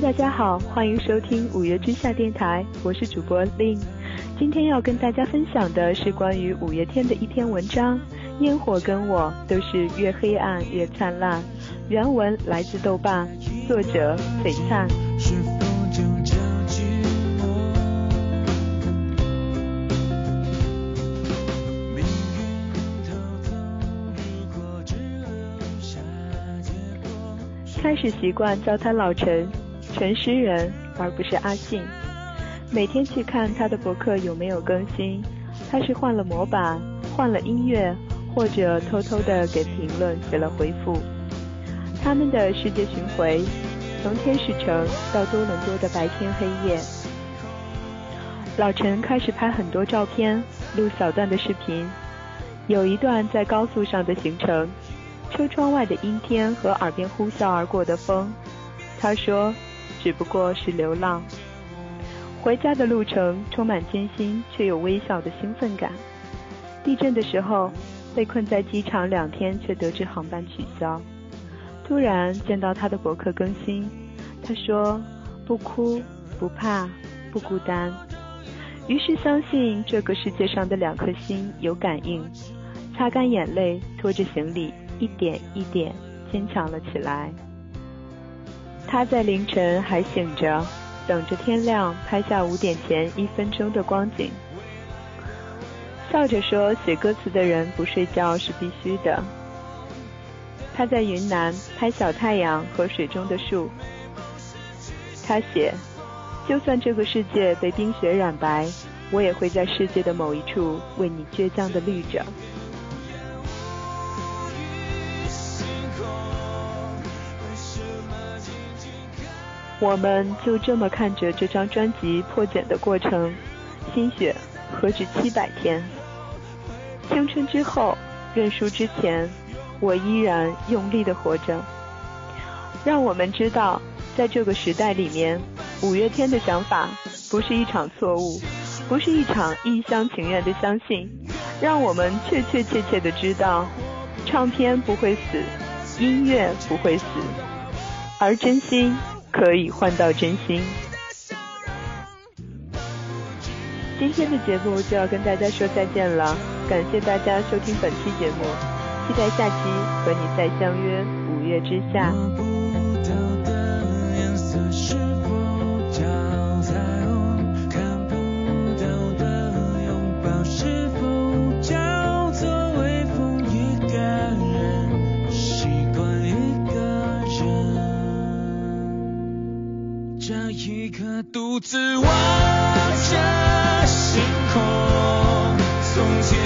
Hello，大家好，欢迎收听五月之下电台，我是主播 Lin。今天要跟大家分享的是关于五月天的一篇文章，《烟火跟我都是越黑暗越灿烂》。原文来自豆瓣，作者璀璨。开始习惯叫他老陈。陈诗人，而不是阿信。每天去看他的博客有没有更新，他是换了模板，换了音乐，或者偷偷的给评论写了回复。他们的世界巡回，从天使城到多伦多的白天黑夜。老陈开始拍很多照片，录小段的视频。有一段在高速上的行程，车窗外的阴天和耳边呼啸而过的风。他说。只不过是流浪，回家的路程充满艰辛，却有微小的兴奋感。地震的时候，被困在机场两天，却得知航班取消。突然见到他的博客更新，他说：“不哭，不怕，不孤单。”于是相信这个世界上的两颗心有感应，擦干眼泪，拖着行李，一点一点坚强了起来。他在凌晨还醒着，等着天亮拍下五点前一分钟的光景，笑着说：“写歌词的人不睡觉是必须的。”他在云南拍小太阳和水中的树。他写：“就算这个世界被冰雪染白，我也会在世界的某一处为你倔强的绿着。”我们就这么看着这张专辑破茧的过程，心血何止七百天？青春之后，认输之前，我依然用力的活着。让我们知道，在这个时代里面，五月天的想法不是一场错误，不是一场一厢情愿的相信。让我们确确切切的知道，唱片不会死，音乐不会死，而真心。可以换到真心。今天的节目就要跟大家说再见了，感谢大家收听本期节目，期待下期和你再相约五月之下。这一刻，独自望着星空。从前。